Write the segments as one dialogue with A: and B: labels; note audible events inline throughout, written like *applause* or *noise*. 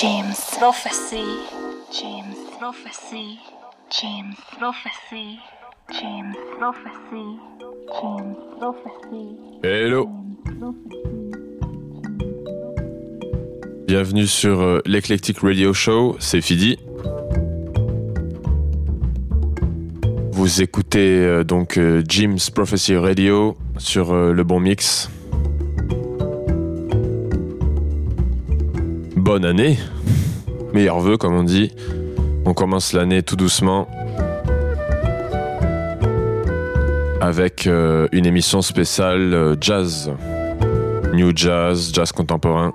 A: James Prophecy. James Prophecy. James Prophecy. James Prophecy. James Prophecy.
B: Hello Bienvenue sur euh, l'Eclectic Radio Show, c'est Fidi. Vous écoutez euh, donc euh, Jim's Prophecy Radio sur le bon mix. Bonne année, meilleurs vœux comme on dit. On commence l'année tout doucement avec euh, une émission spéciale euh, jazz, new jazz, jazz contemporain.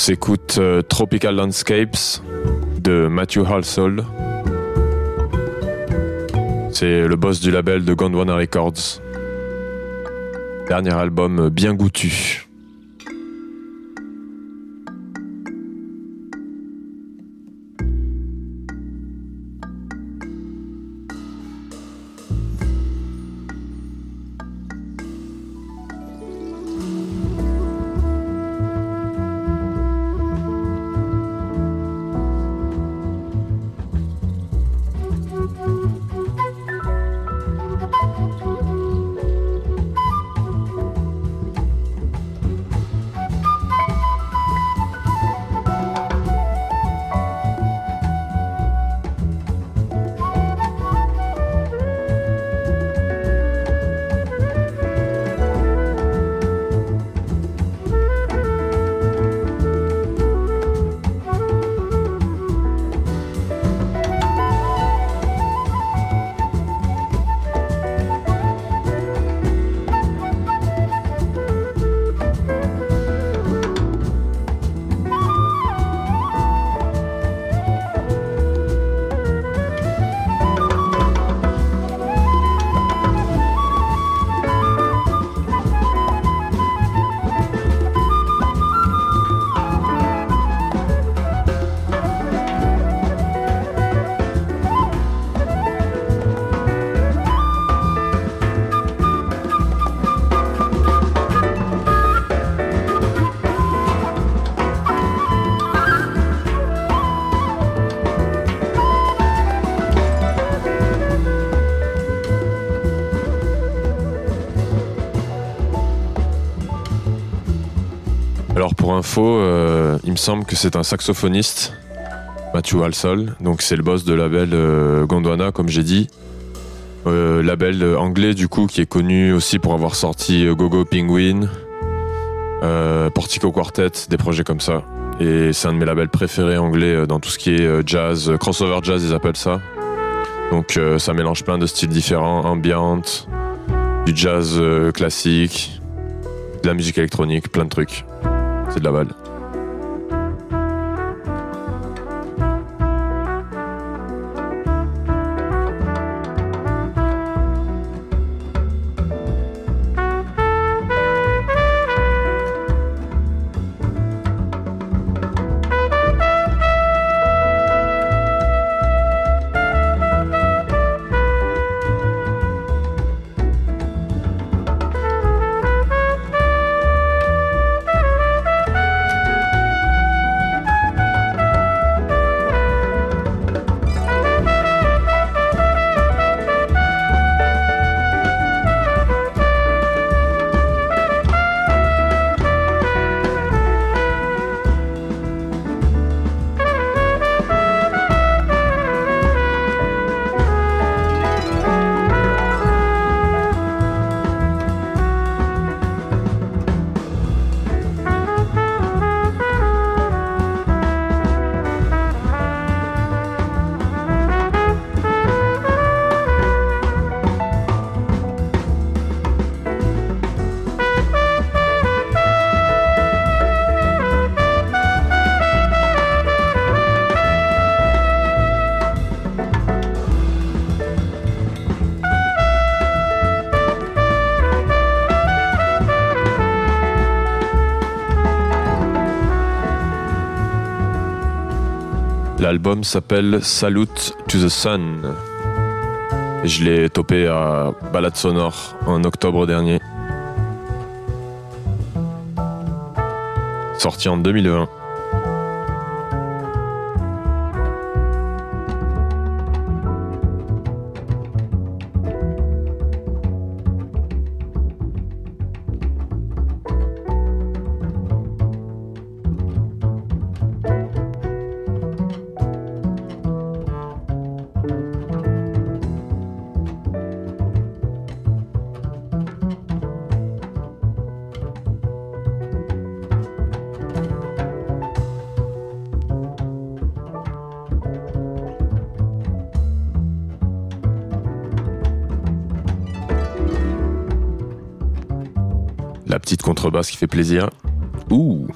B: S'écoute euh, Tropical Landscapes de Matthew Halsall. C'est le boss du label de Gondwana Records. Dernier album euh, bien goûtu. Info, euh, il me semble que c'est un saxophoniste, Matthew Halsall. Donc c'est le boss de label euh, Gondwana, comme j'ai dit. Euh, label anglais du coup qui est connu aussi pour avoir sorti Gogo Penguin, Portico Quartet, des projets comme ça. Et c'est un de mes labels préférés anglais dans tout ce qui est jazz, crossover jazz ils appellent ça. Donc ça mélange plein de styles différents, ambient, du jazz classique, de la musique électronique, plein de trucs. C'est de la balle. S'appelle Salute to the Sun. Je l'ai topé à Balade Sonore en octobre dernier. Sorti en 2020. Petite contrebasse qui fait plaisir. Ouh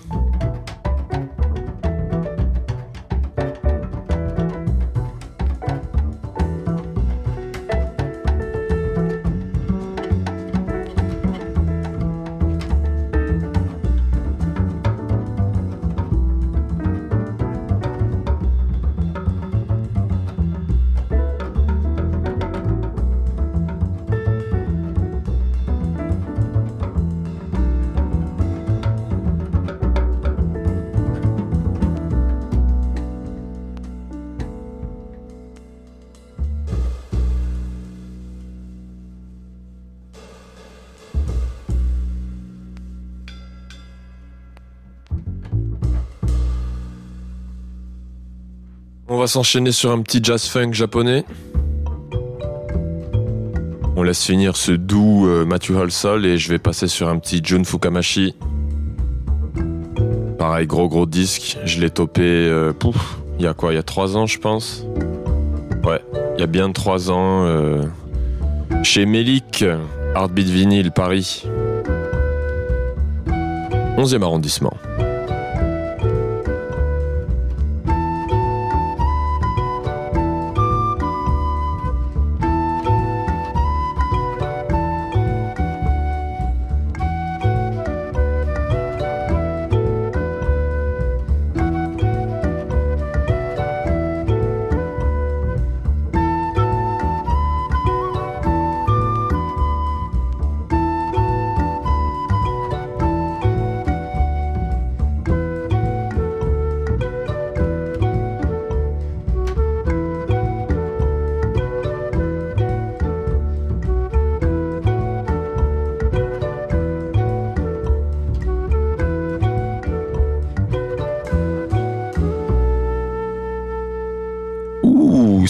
B: va s'enchaîner sur un petit jazz funk japonais. On laisse finir ce doux euh, Matthew Halsall et je vais passer sur un petit Jun Fukamashi. Pareil, gros gros disque. Je l'ai topé, euh, il y a quoi? Il y a trois ans, je pense. Ouais, il y a bien trois ans. euh, chez Melik, Heartbeat Vinyl, Paris. 11e arrondissement.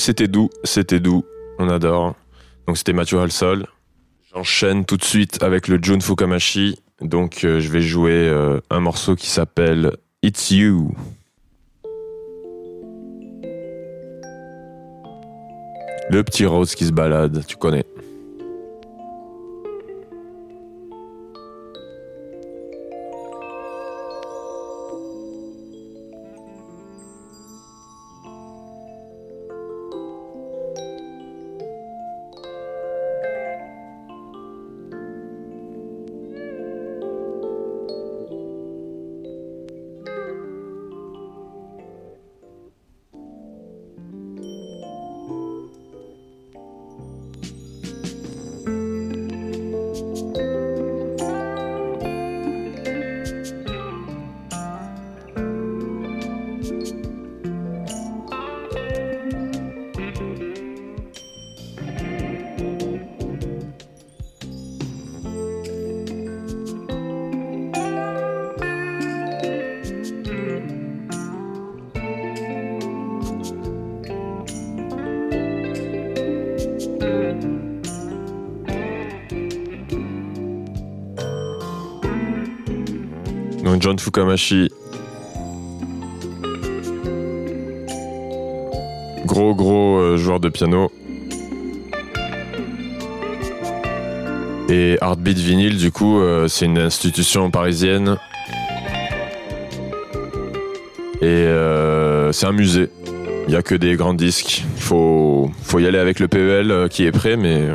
B: C'était doux, c'était doux. On adore. Donc c'était Mathieu Halsol. J'enchaîne tout de suite avec le Jun Fukamashi. Donc euh, je vais jouer euh, un morceau qui s'appelle It's You. Le petit rose qui se balade, tu connais. John Fukamashi. Gros gros euh, joueur de piano. Et Heartbeat Vinyl, du coup, euh, c'est une institution parisienne. Et euh, c'est un musée. Il n'y a que des grands disques. Il faut, faut y aller avec le PEL qui est prêt, mais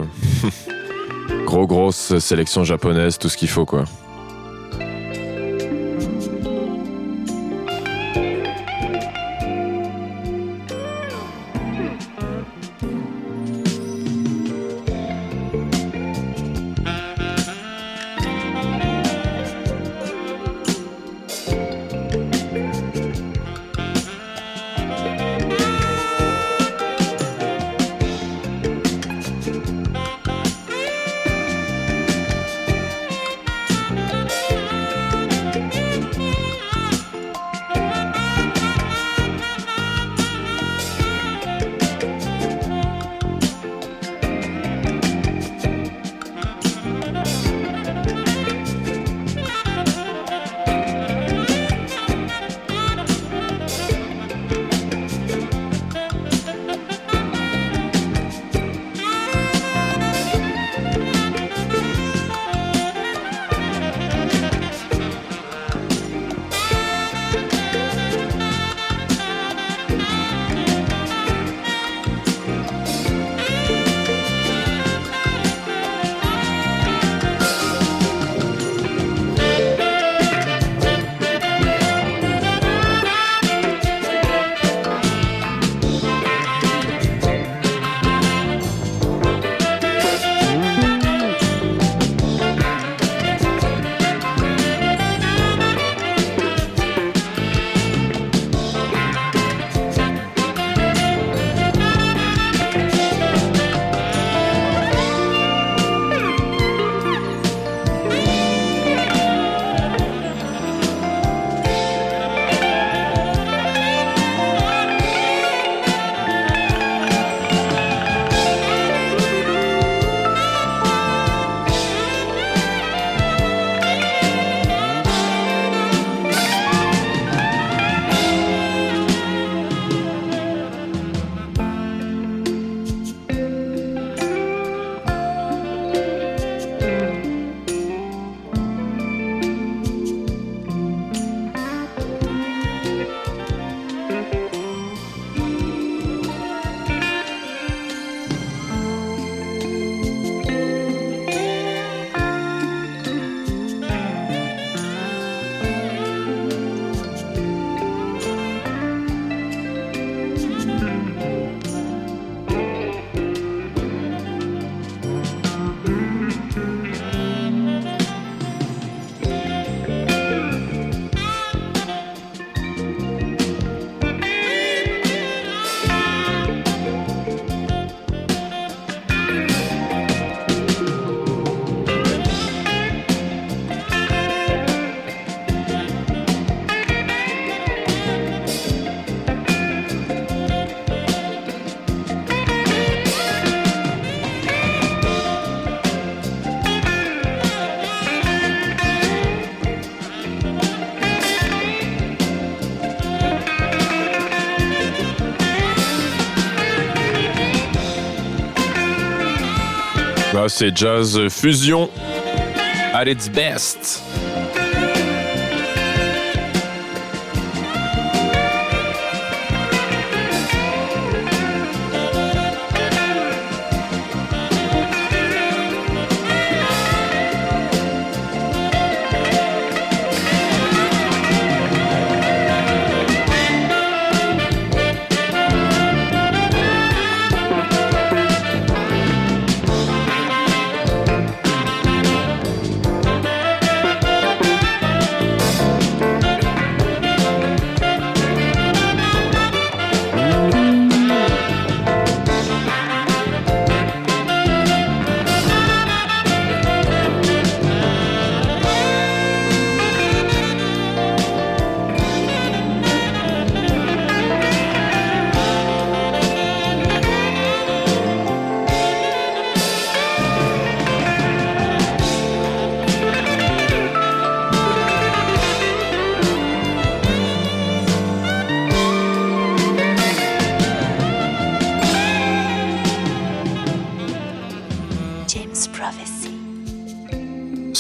B: *laughs* gros grosse sélection japonaise, tout ce qu'il faut quoi. C'est jazz fusion at its best.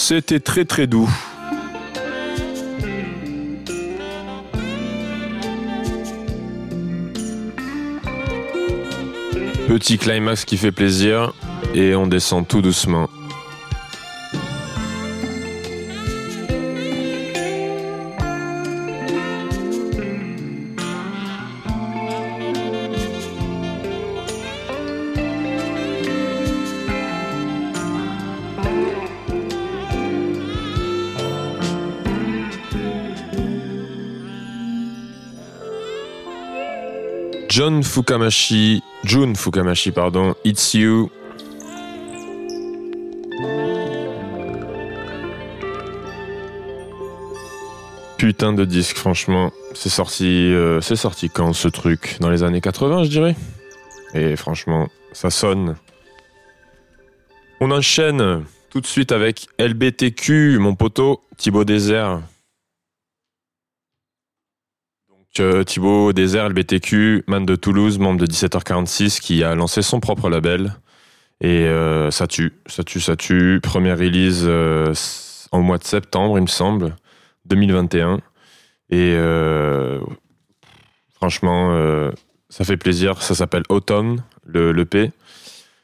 B: C'était très très doux. Petit climax qui fait plaisir et on descend tout doucement. John Fukamashi, June Fukamashi, pardon, It's You. Putain de disque, franchement. C'est sorti, euh, c'est sorti quand ce truc? Dans les années 80, je dirais? Et franchement, ça sonne. On enchaîne tout de suite avec LBTQ, mon poteau, Thibaut Désert. Euh, Thibaut Désert, LBTQ, man de Toulouse, membre de 17h46, qui a lancé son propre label. Et euh, ça tue, ça tue, ça tue. Première release euh, en mois de septembre, il me semble, 2021. Et franchement, ça fait plaisir. Ça s'appelle Autumn, le, P.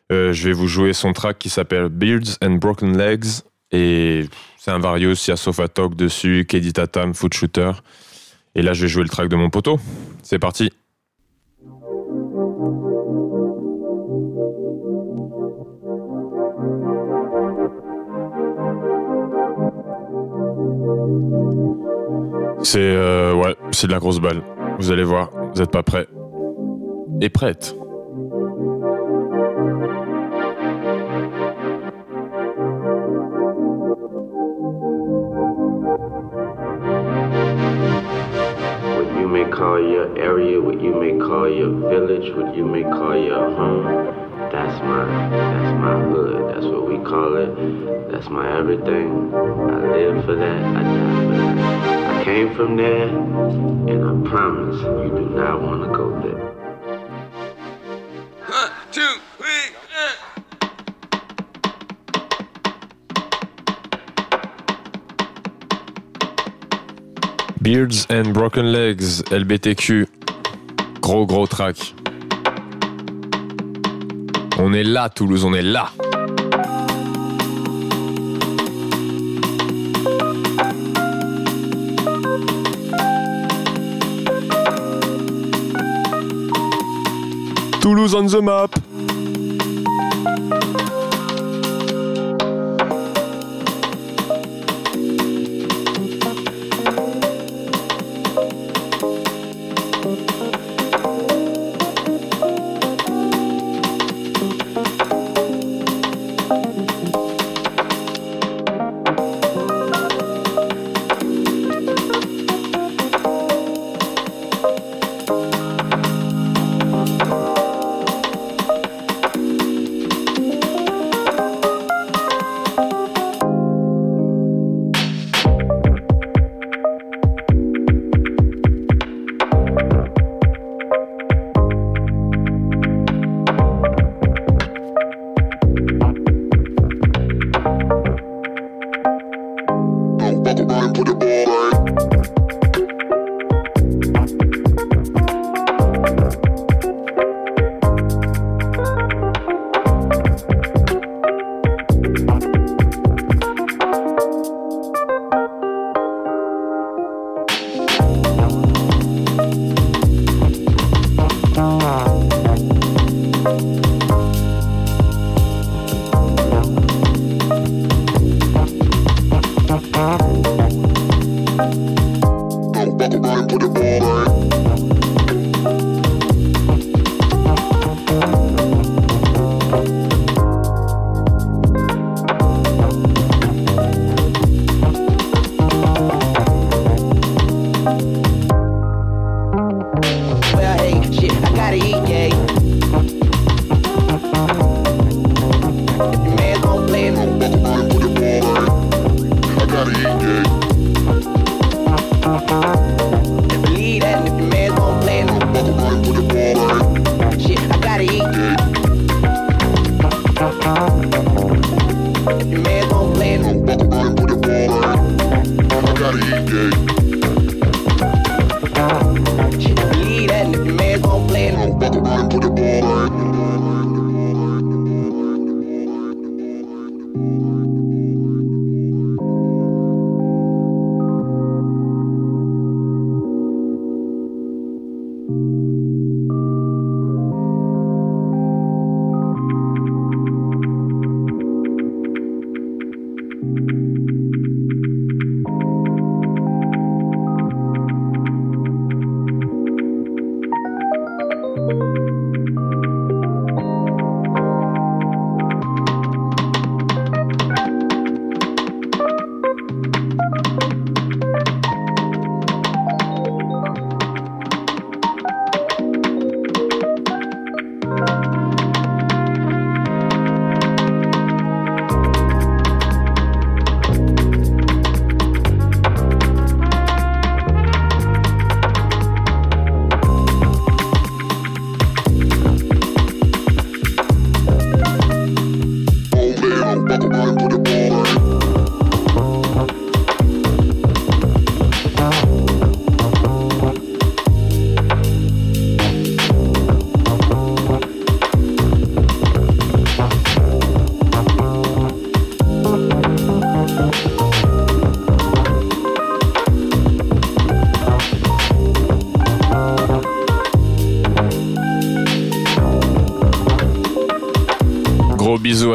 B: je vais vous jouer son track qui s'appelle Beards and Broken Legs. Et c'est un Various, il y a Sofa Talk dessus, Kedi Tatam, Foot Shooter. Et là, je vais jouer le track de mon poteau. C'est parti. C'est euh, ouais, c'est de la grosse balle. Vous allez voir, vous n'êtes pas prêts. Et prête. Call your area, what you may call your village, what you may call your home. That's my, that's my hood. That's what we call it. That's my everything. I live for that. I die for that. I came from there, and I promise you do not want to go there. Beards and Broken Legs, LBTQ. Gros gros track. On est là, Toulouse, on est là. Toulouse on the map. up a put the ball right.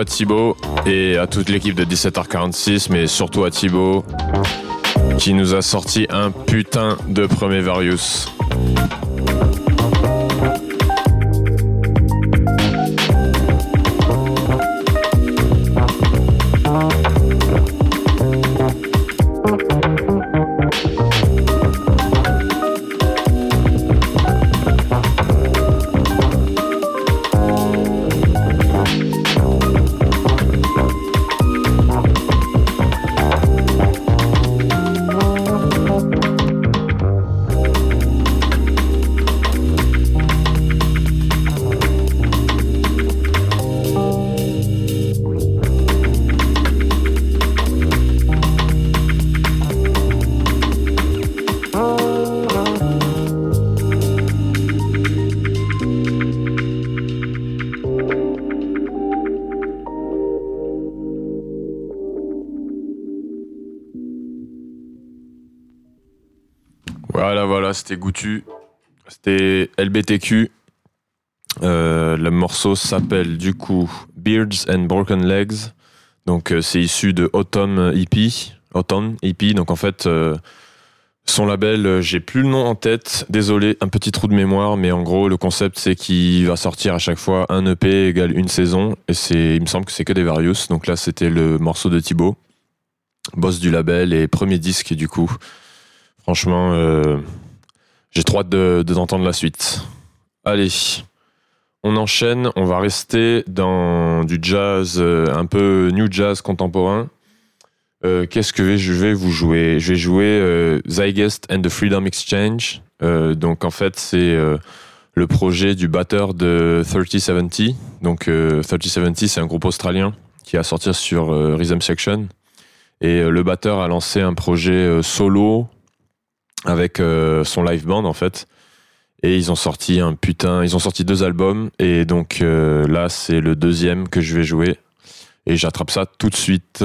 B: À Thibaut et à toute l'équipe de 17h46, mais surtout à Thibaut qui nous a sorti un putain de premier Varius. Goutu, c'était LBTQ. Euh, le morceau s'appelle du coup Beards and Broken Legs. Donc euh, c'est issu de Autumn EP. Autumn EP. Donc en fait, euh, son label, j'ai plus le nom en tête. Désolé, un petit trou de mémoire, mais en gros le concept c'est qu'il va sortir à chaque fois un EP égale une saison. Et c'est, il me semble que c'est que des Various. Donc là c'était le morceau de Thibaut, boss du label et premier disque du coup. Franchement, j'ai trop hâte de, d'entendre la suite. Allez, on enchaîne. On va rester dans du jazz, euh, un peu new jazz contemporain. Euh, qu'est-ce que je vais vous jouer? Je vais jouer euh, and the Freedom Exchange. donc en fait, c'est le projet du batteur de 3070. Donc 3070, c'est un groupe australien qui a sorti sur Rhythm Section. Et le batteur a lancé un projet solo avec son live band en fait. Et ils ont sorti un putain, ils ont sorti deux albums et donc là c'est le deuxième que je vais jouer et j'attrape ça tout de suite.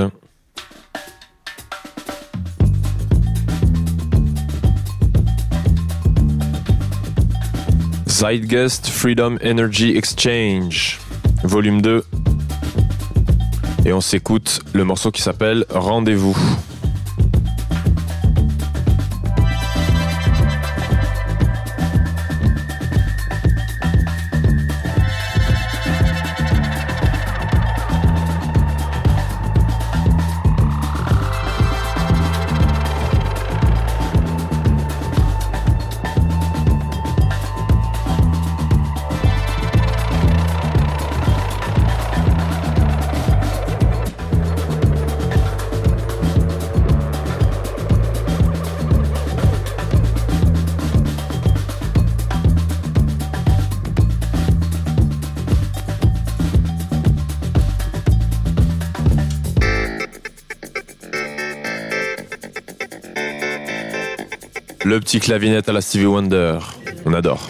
B: Zeitgeist Freedom Energy Exchange, volume 2. Et on s'écoute le morceau qui s'appelle Rendez-vous. Le petit clavinette à la Stevie Wonder. On adore.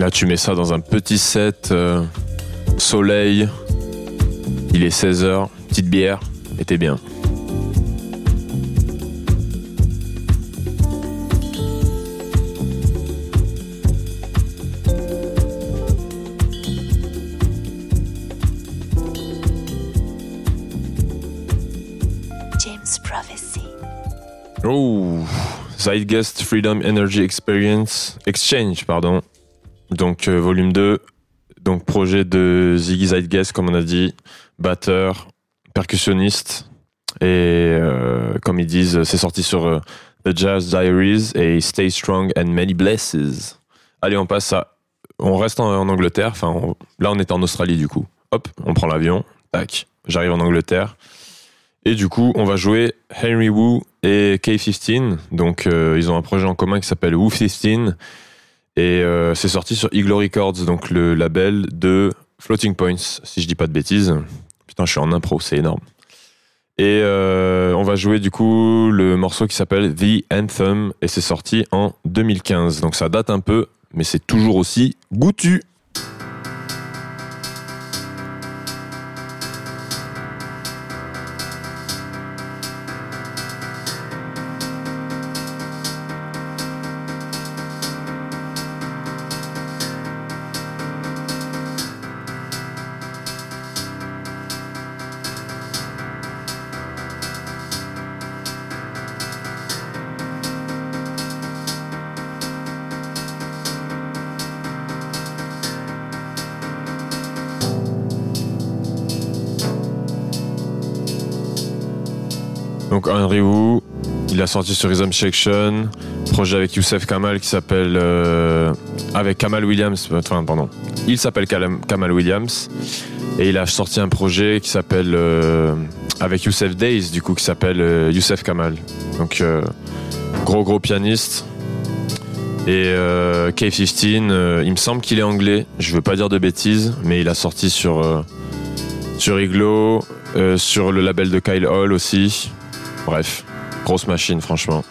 B: Là, tu mets ça dans un petit set, euh, soleil. Il est 16h, petite bière, et t'es bien. Oh, Zeitgeist Freedom Energy Experience Exchange, pardon. Donc euh, volume 2, donc projet de Ziggy Zeitgeist comme on a dit, batteur, percussionniste et euh, comme ils disent, c'est sorti sur euh, The Jazz Diaries et Stay Strong and Many Blesses. Allez, on passe à on reste en, Angleterre, enfin là on est en Australie du coup. Hop, on prend l'avion, tac, j'arrive en Angleterre. Et du coup, on va jouer Henry Wu et K15. Donc, ils ont un projet en commun qui s'appelle Wu 15. Et euh, c'est sorti sur Eagle Records, donc le label de Floating Points, si je dis pas de bêtises. Putain, je suis en impro, c'est énorme. Et euh, on va jouer du coup le morceau qui s'appelle The Anthem et c'est sorti en 2015. Donc ça date un peu, mais c'est toujours aussi goûtu. Donc Henry Wu, il a sorti sur Rhythm Section, projet avec Youssef Kamal qui s'appelle euh, avec Kamal Williams, enfin pardon, il s'appelle Kamal Williams et il a sorti un projet qui s'appelle euh, avec Youssef Days du coup qui s'appelle euh, Youssef Kamal. Donc euh, gros gros pianiste. Et euh, K15, euh, il me semble qu'il est anglais, je veux pas dire de bêtises, mais il a sorti sur sur Iglo, sur le label de Kyle Hall aussi. Bref, grosse machine, franchement.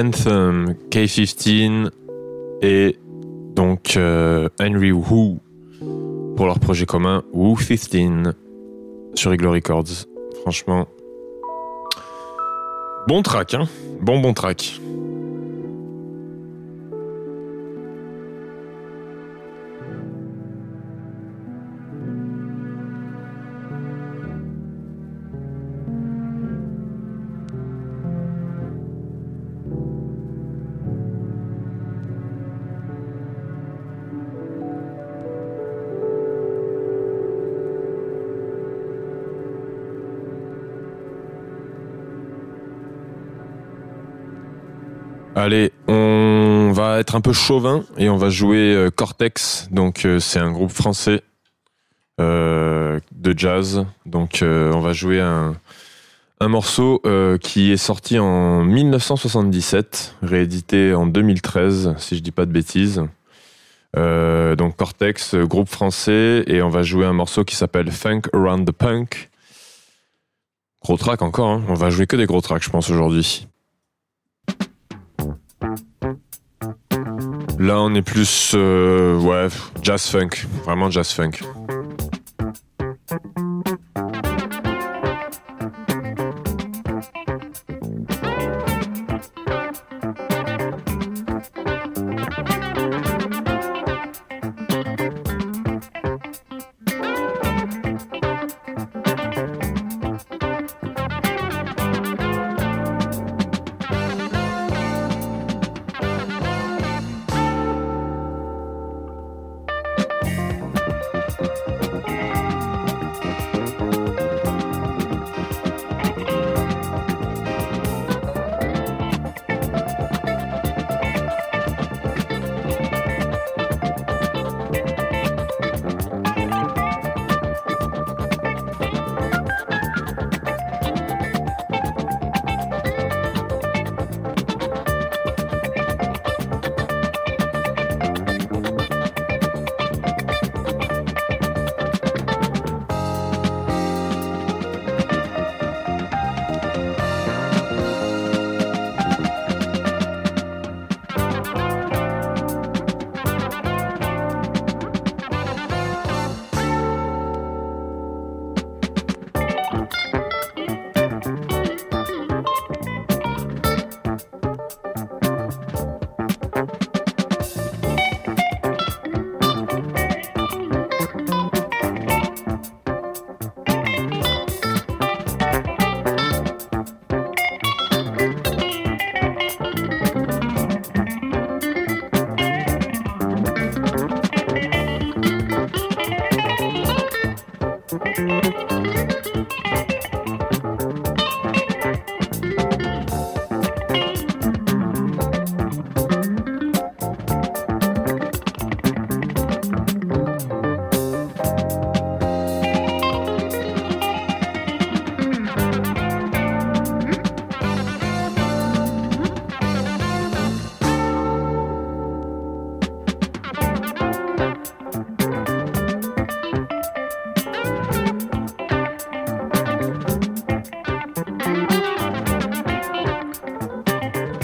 B: Anthem, K15 et donc euh, Henry Wu pour leur projet commun Wu 15 sur Eagle Records. Franchement, bon track, hein Bon bon track. Un peu chauvin et on va jouer euh, Cortex. Donc euh, c'est un groupe français euh, de jazz. Donc on va jouer un, un morceau qui est sorti en 1977, réédité en 2013, si je dis pas de bêtises. donc Cortex, groupe français, et on va jouer un morceau qui s'appelle Funk Around the Punk. Gros track encore, hein. on va jouer que des gros tracks, je pense, aujourd'hui. Là, on est plus, euh, ouais, jazz funk, vraiment jazz funk.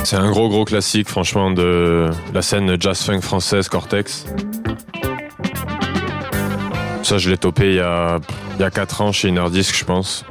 B: C'est un gros gros classique franchement de la scène jazz funk française Cortex. Ça je l'ai topé il y a, il y a 4 ans chez Inardisc je pense.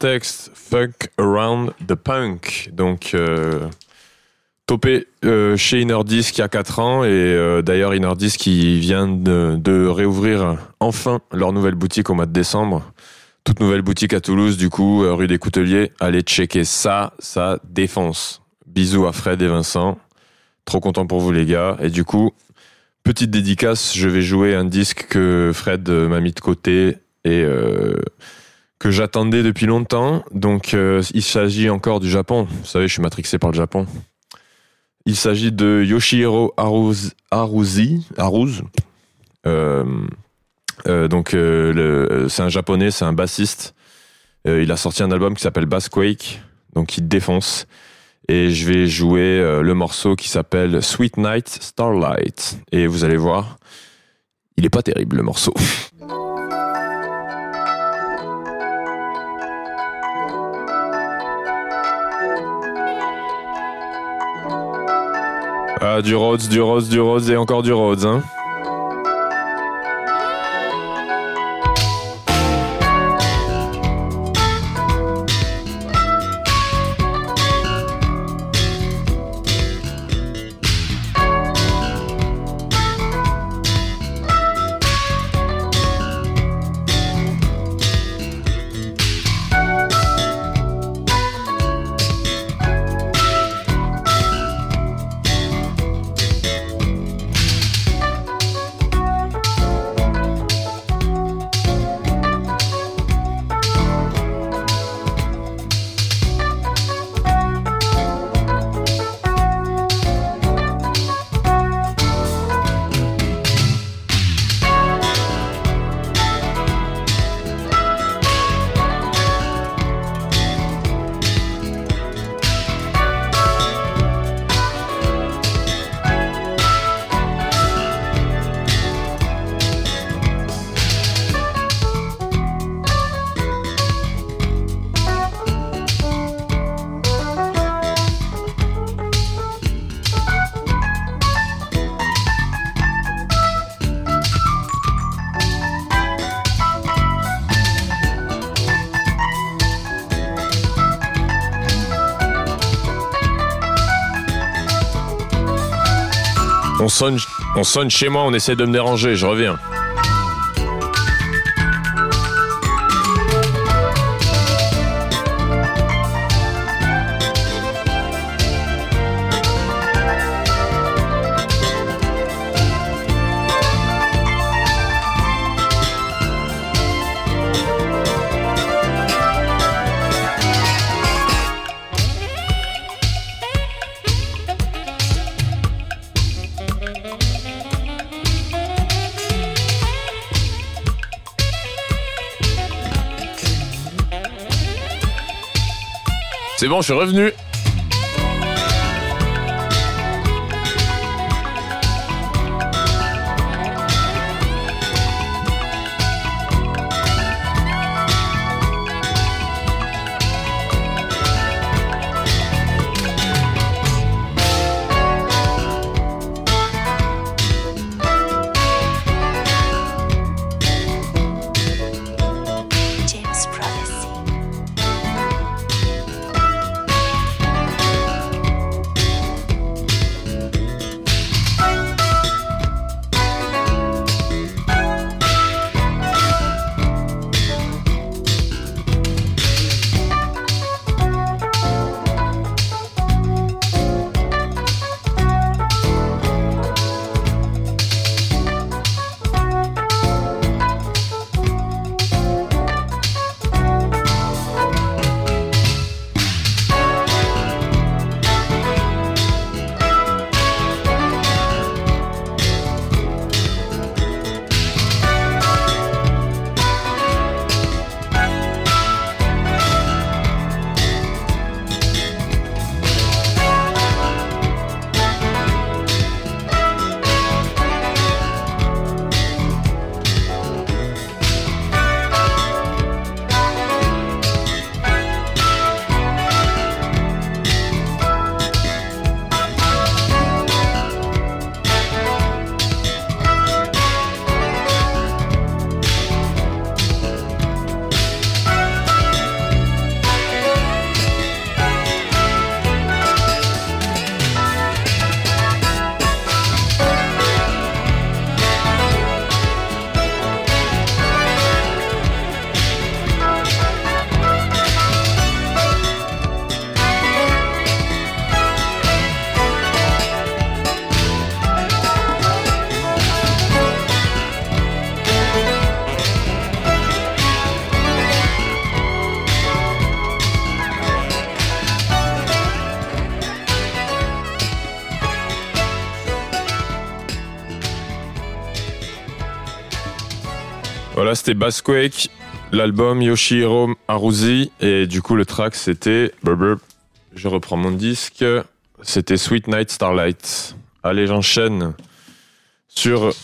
B: Voilà, Cortex, Fuck Around the Punk. Donc, euh, topé euh, chez Inordisc il y a 4 ans. Et euh, d'ailleurs, Inordisc qui vient de, réouvrir enfin leur nouvelle boutique au mois de décembre. Toute nouvelle boutique à Toulouse, du coup, rue des Couteliers. Allez checker ça, ça défonce. Bisous à Fred et Vincent. Trop content pour vous, les gars. Et du coup, petite dédicace, je vais jouer un disque que Fred m'a mis de côté et que j'attendais depuis longtemps. Donc, euh, il s'agit encore du Japon. Vous savez, je suis matrixé par le Japon. Il s'agit de Yoshihiro Aruz, Aruzi, Aruz. Euh, euh, donc, c'est un japonais, c'est un bassiste. Il a sorti un album qui s'appelle Bassquake, donc il défonce. Et je vais jouer le morceau qui s'appelle Sweet Night Starlight. Et vous allez voir, il est pas terrible le morceau. *laughs* Ah, du Rhodes, du Rhodes, du Rhodes et encore du Rhodes, hein. On sonne chez moi, on essaie de me déranger, je reviens. Bon, je suis revenu. Voilà, c'était Bassquake, l'album Yoshihiro Haruzi, et du coup le track c'était... Je reprends mon disque, c'était Sweet Night Starlight. Allez, j'enchaîne sur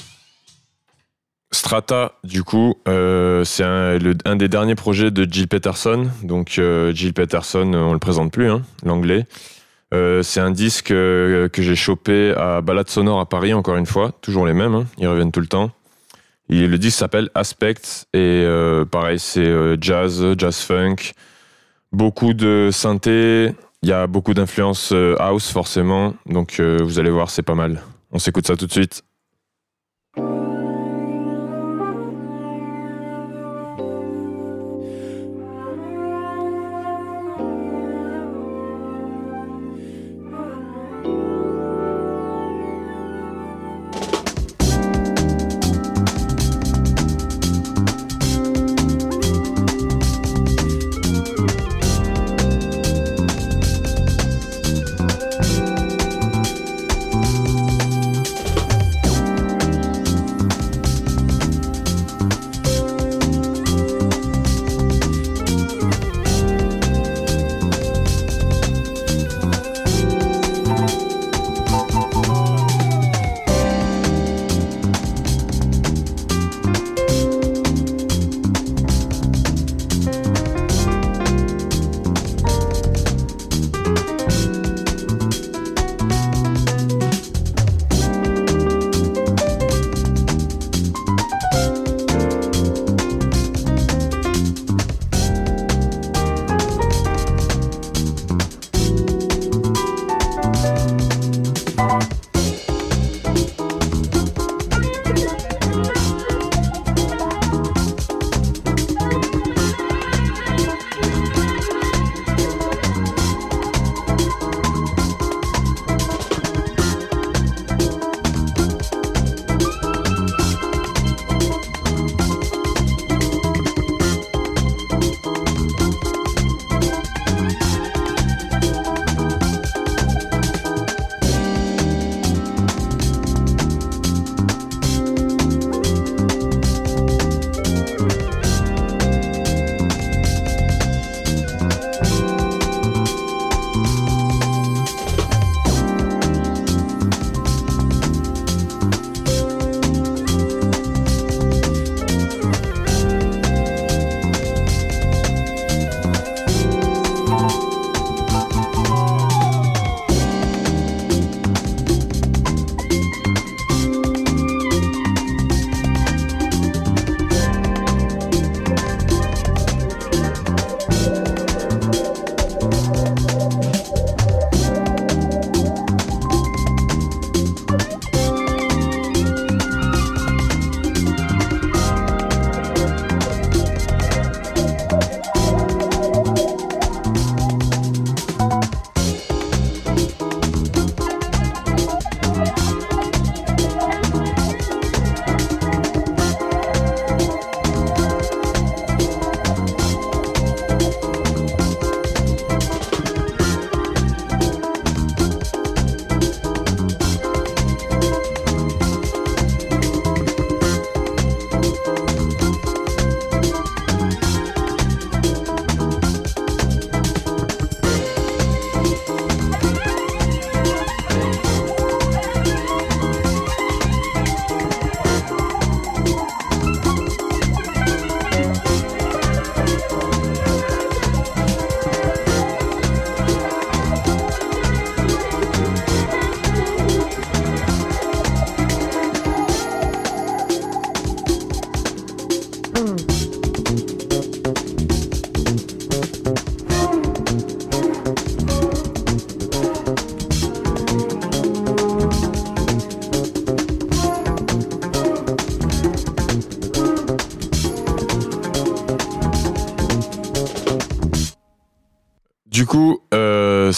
B: Strata, du coup, euh, c'est un, des derniers projets de Jill Peterson. Donc, euh, Jill Peterson, on le présente plus, hein, l'anglais. Euh, c'est un disque que j'ai chopé à Balade Sonore à Paris, encore une fois. Toujours les mêmes, hein, ils reviennent tout le temps. Et le disque s'appelle Aspect, et pareil, c'est jazz, jazz funk, beaucoup de synthé, il y a beaucoup d'influence house, forcément. Donc, vous allez voir, c'est pas mal. On s'écoute ça tout de suite.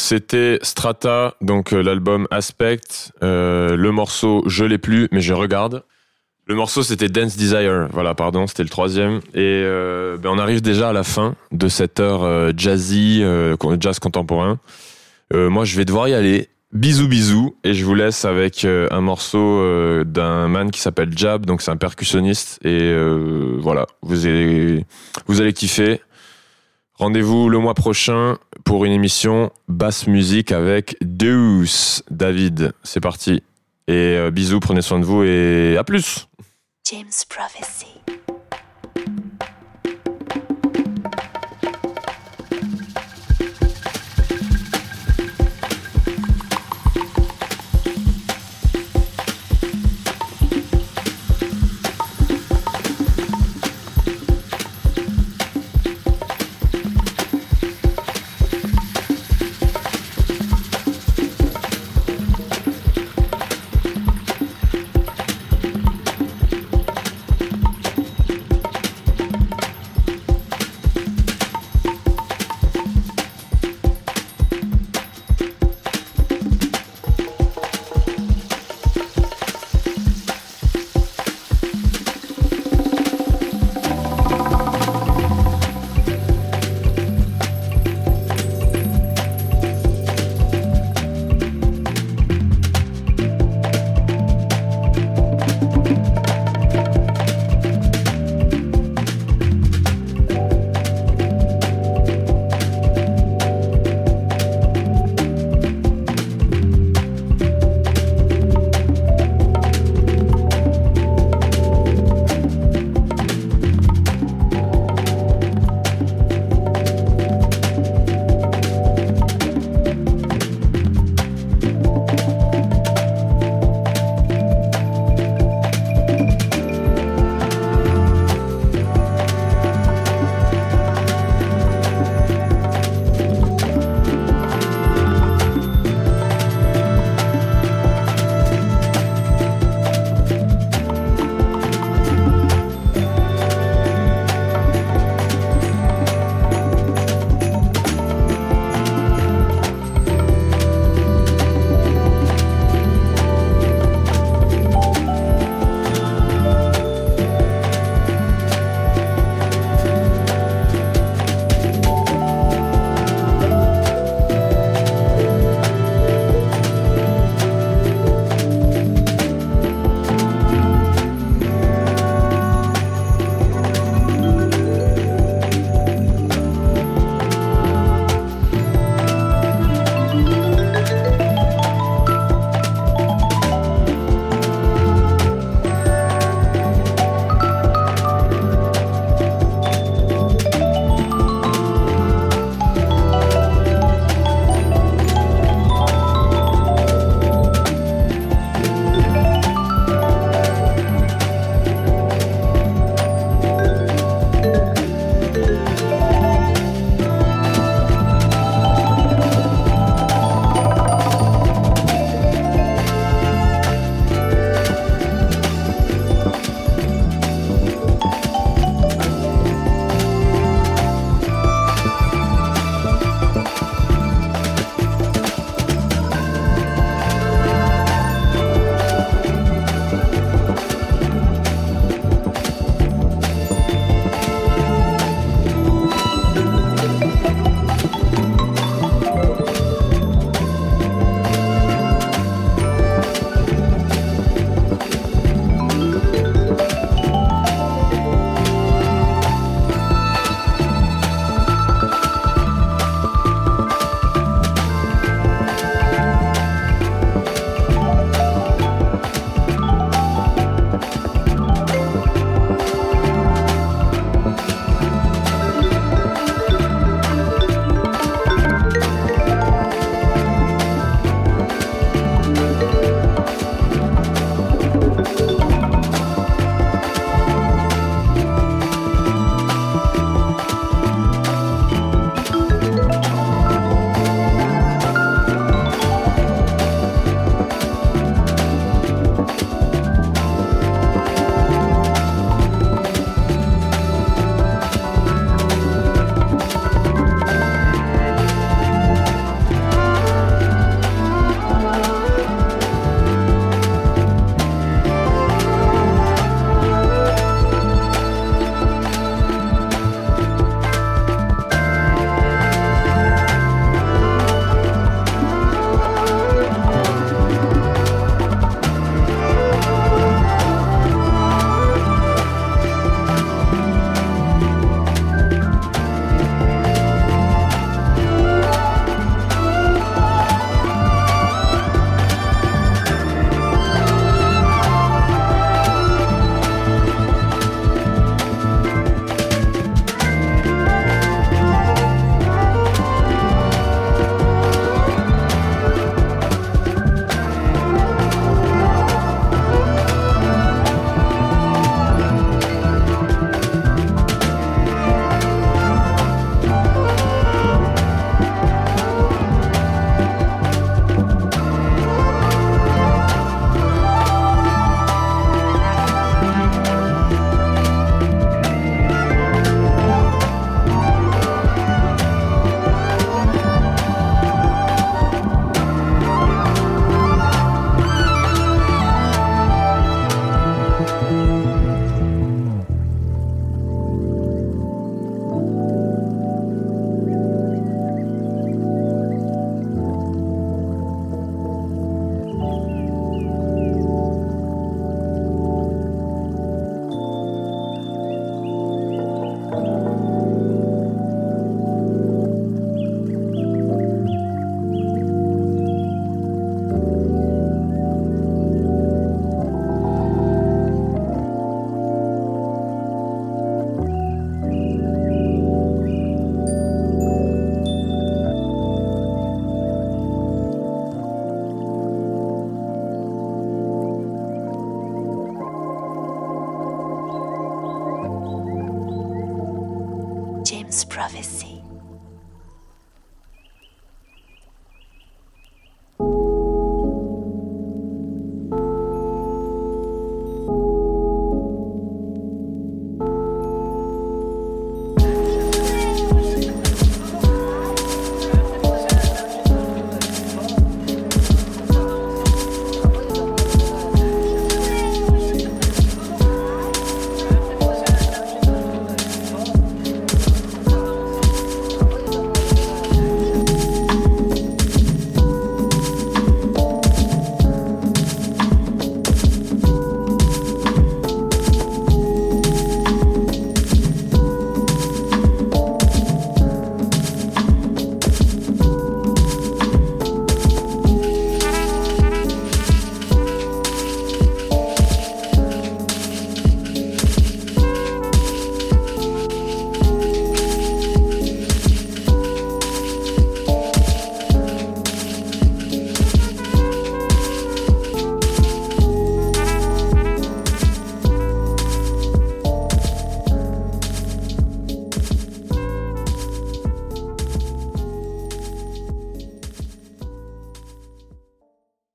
B: C'était Strata, donc euh, l'album Aspect. Euh, le morceau, je l'ai plus, mais je regarde. Le morceau, c'était Dance Desire. Voilà, pardon, c'était le troisième. Et euh, ben, on arrive déjà à la fin de cette heure jazzy, jazz contemporain. moi, je vais devoir y aller. bisous bisous et je vous laisse avec un morceau d'un man qui s'appelle Jab, donc c'est un percussionniste et voilà, vous allez, vous allez kiffer. Rendez-vous le mois prochain pour une émission basse musique avec Deus David. C'est parti. Et euh, bisous, prenez soin de vous et à plus.
A: James Prophecy.